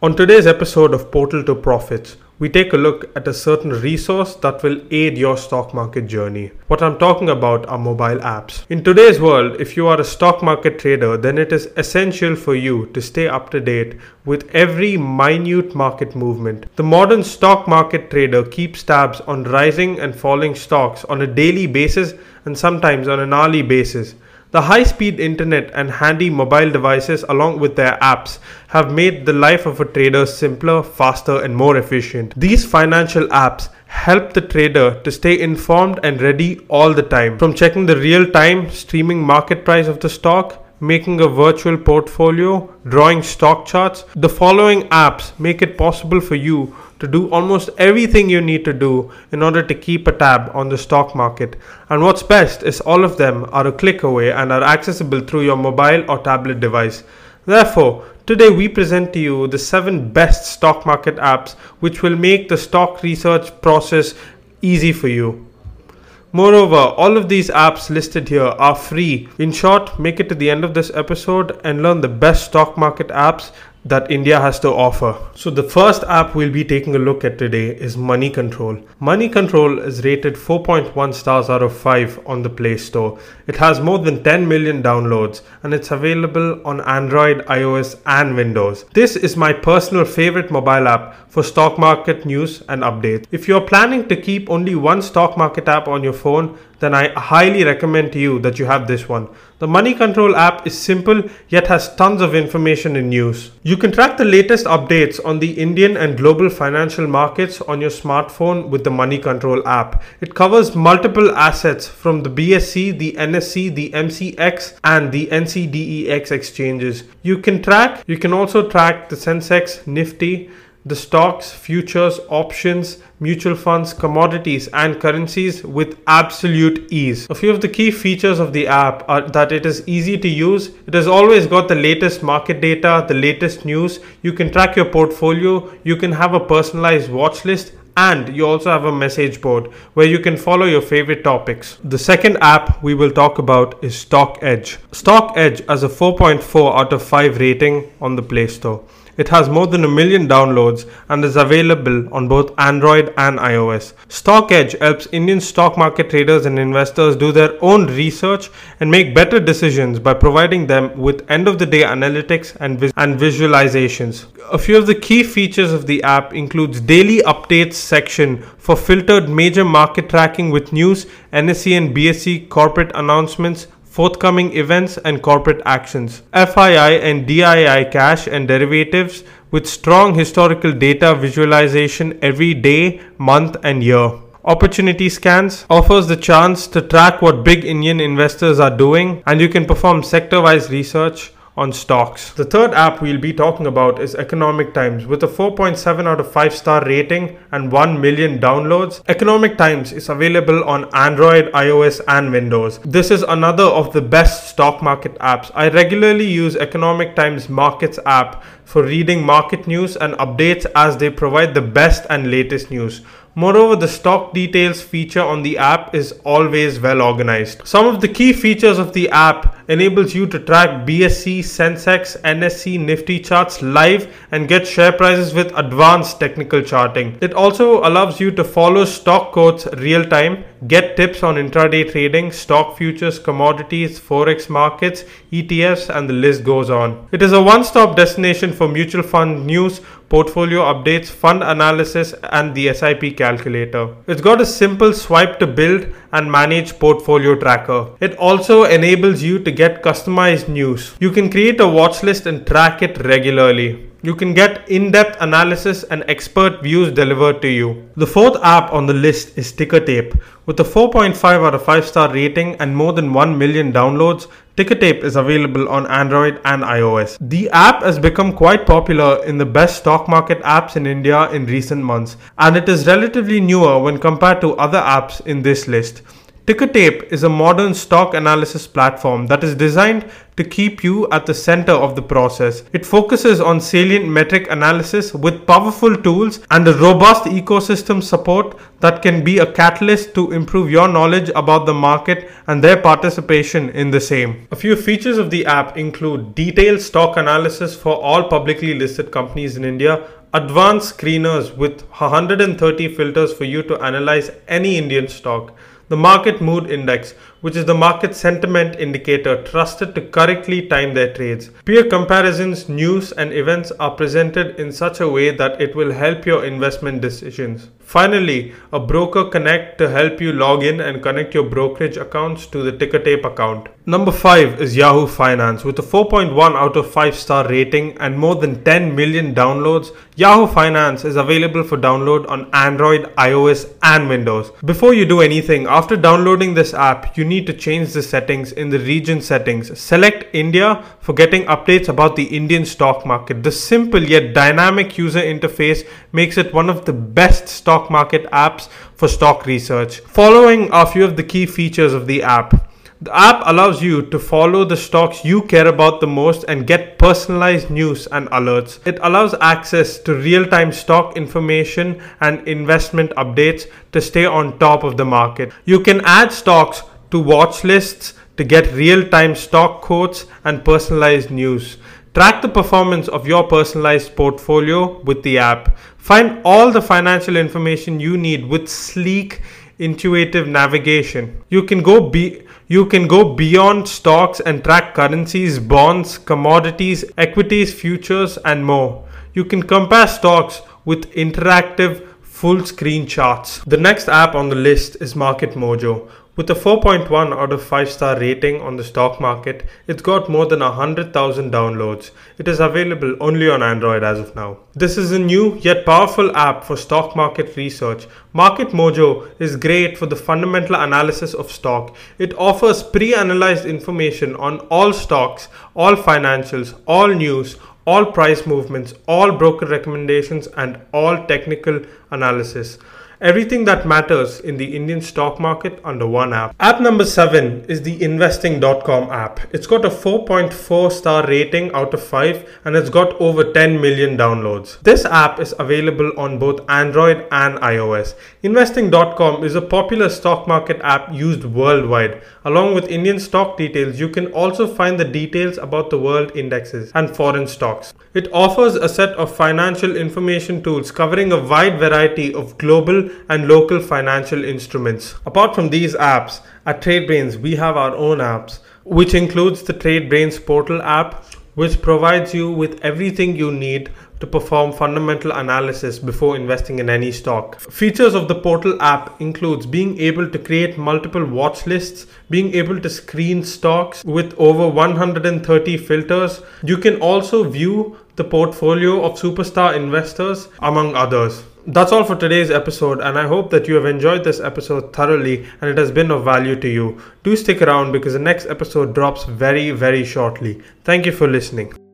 On today's episode of Portal to Profits, we take a look at a certain resource that will aid your stock market journey. What I'm talking about are mobile apps. In today's world, if you are a stock market trader, then it is essential for you to stay up to date with every minute market movement. The modern stock market trader keeps tabs on rising and falling stocks on a daily basis and sometimes on an hourly basis. The high speed internet and handy mobile devices, along with their apps, have made the life of a trader simpler, faster, and more efficient. These financial apps help the trader to stay informed and ready all the time. From checking the real time streaming market price of the stock, making a virtual portfolio, drawing stock charts, the following apps make it possible for you to do almost everything you need to do in order to keep a tab on the stock market. And what's best is all of them are a click away and are accessible through your mobile or tablet device. Therefore, today we present to you the 7 best stock market apps which will make the stock research process easy for you. Moreover, all of these apps listed here are free. In short, make it to the end of this episode and learn the best stock market apps that India has to offer. So, the first app we'll be taking a look at today is Money Control. Money Control is rated 4.1 stars out of 5 on the Play Store. It has more than 10 million downloads and it's available on Android, iOS, and Windows. This is my personal favorite mobile app for stock market news and updates. If you're planning to keep only one stock market app on your phone, then I highly recommend to you that you have this one. The Money Control app is simple yet has tons of information and news. You can track the latest updates on the Indian and global financial markets on your smartphone with the Money Control app. It covers multiple assets from the BSE, the NSE, the MCX, and the NCDEX exchanges. You can track, you can also track the Sensex, Nifty, the stocks, futures, options, mutual funds, commodities, and currencies with absolute ease. A few of the key features of the app are that it is easy to use, it has always got the latest market data, the latest news, you can track your portfolio, you can have a personalized watch list, and you also have a message board where you can follow your favorite topics. The second app we will talk about is Stock Edge. Stock Edge has a 4.4 out of 5 rating on the Play Store. It has more than a million downloads and is available on both Android and iOS. StockEdge helps Indian stock market traders and investors do their own research and make better decisions by providing them with end of the day analytics and, vis- and visualizations. A few of the key features of the app includes daily updates section for filtered major market tracking with news, NSE and BSE corporate announcements, forthcoming events and corporate actions, FII and DII cash and derivatives with strong historical data visualization every day, month, and year. Opportunity Scans offers the chance to track what big Indian investors are doing, and you can perform sector wise research on stocks. The third app we'll be talking about is Economic Times with a 4.7 out of 5 star rating and 1 million downloads. Economic Times is available on Android, iOS, and Windows. This is another of the best stock market apps. I regularly use Economic Times Markets app for reading market news and updates as they provide the best and latest news. Moreover, the stock details feature on the app is always well organized. Some of the key features of the app enables you to track BSE, Sensex, NSE, Nifty charts live and get share prices with advanced technical charting. It also allows you to follow stock quotes real time, get tips on intraday trading, stock futures, commodities, forex markets, ETFs and the list goes on. It is a one-stop destination for mutual fund news, portfolio updates, fund analysis, and the SIP calculator. It's got a simple swipe to build and manage portfolio tracker. It also enables you to get customized news. You can create a watch list and track it regularly. You can get in depth analysis and expert views delivered to you. The fourth app on the list is Ticker Tape. With a 4.5 out of 5 star rating and more than 1 million downloads, Ticker Tape is available on Android and iOS. The app has become quite popular in the best stock market apps in India in recent months, and it is relatively newer when compared to other apps in this list. Tickertape is a modern stock analysis platform that is designed to keep you at the center of the process. It focuses on salient metric analysis with powerful tools and a robust ecosystem support that can be a catalyst to improve your knowledge about the market and their participation in the same. A few features of the app include detailed stock analysis for all publicly listed companies in India, advanced screeners with 130 filters for you to analyze any Indian stock the market mood index, which is the market sentiment indicator trusted to correctly time their trades. Peer comparisons, news, and events are presented in such a way that it will help your investment decisions. Finally, a broker connect to help you log in and connect your brokerage accounts to the Tickertape account. Number 5 is Yahoo Finance. With a 4.1 out of 5 star rating and more than 10 million downloads, Yahoo Finance is available for download on Android, iOS, and Windows. Before you do anything, after downloading this app, you need to change the settings in the region settings. Select India for getting updates about the Indian stock market. The simple yet dynamic user interface makes it one of the best stock market apps for stock research. Following are a few of the key features of the app. The app allows you to follow the stocks you care about the most and get personalized news and alerts. It allows access to real time stock information and investment updates to stay on top of the market. You can add stocks to watch lists to get real time stock quotes and personalized news. Track the performance of your personalized portfolio with the app. Find all the financial information you need with sleek, intuitive navigation. You can go be you can go beyond stocks and track currencies, bonds, commodities, equities, futures, and more. You can compare stocks with interactive full screen charts. The next app on the list is Market Mojo. With a 4.1 out of 5 star rating on the stock market, it's got more than 100,000 downloads. It is available only on Android as of now. This is a new yet powerful app for stock market research. Market Mojo is great for the fundamental analysis of stock. It offers pre analyzed information on all stocks, all financials, all news, all price movements, all broker recommendations, and all technical analysis. Everything that matters in the Indian stock market under one app. App number 7 is the investing.com app. It's got a 4.4 star rating out of 5 and it's got over 10 million downloads. This app is available on both Android and iOS. Investing.com is a popular stock market app used worldwide. Along with Indian stock details, you can also find the details about the world indexes and foreign stocks. It offers a set of financial information tools covering a wide variety of and local financial instruments. Apart from these apps, at TradeBrains we have our own apps, which includes the TradeBrains portal app, which provides you with everything you need to perform fundamental analysis before investing in any stock. Features of the portal app includes being able to create multiple watch lists, being able to screen stocks with over 130 filters. You can also view the portfolio of superstar investors among others that's all for today's episode, and I hope that you have enjoyed this episode thoroughly and it has been of value to you. Do stick around because the next episode drops very, very shortly. Thank you for listening.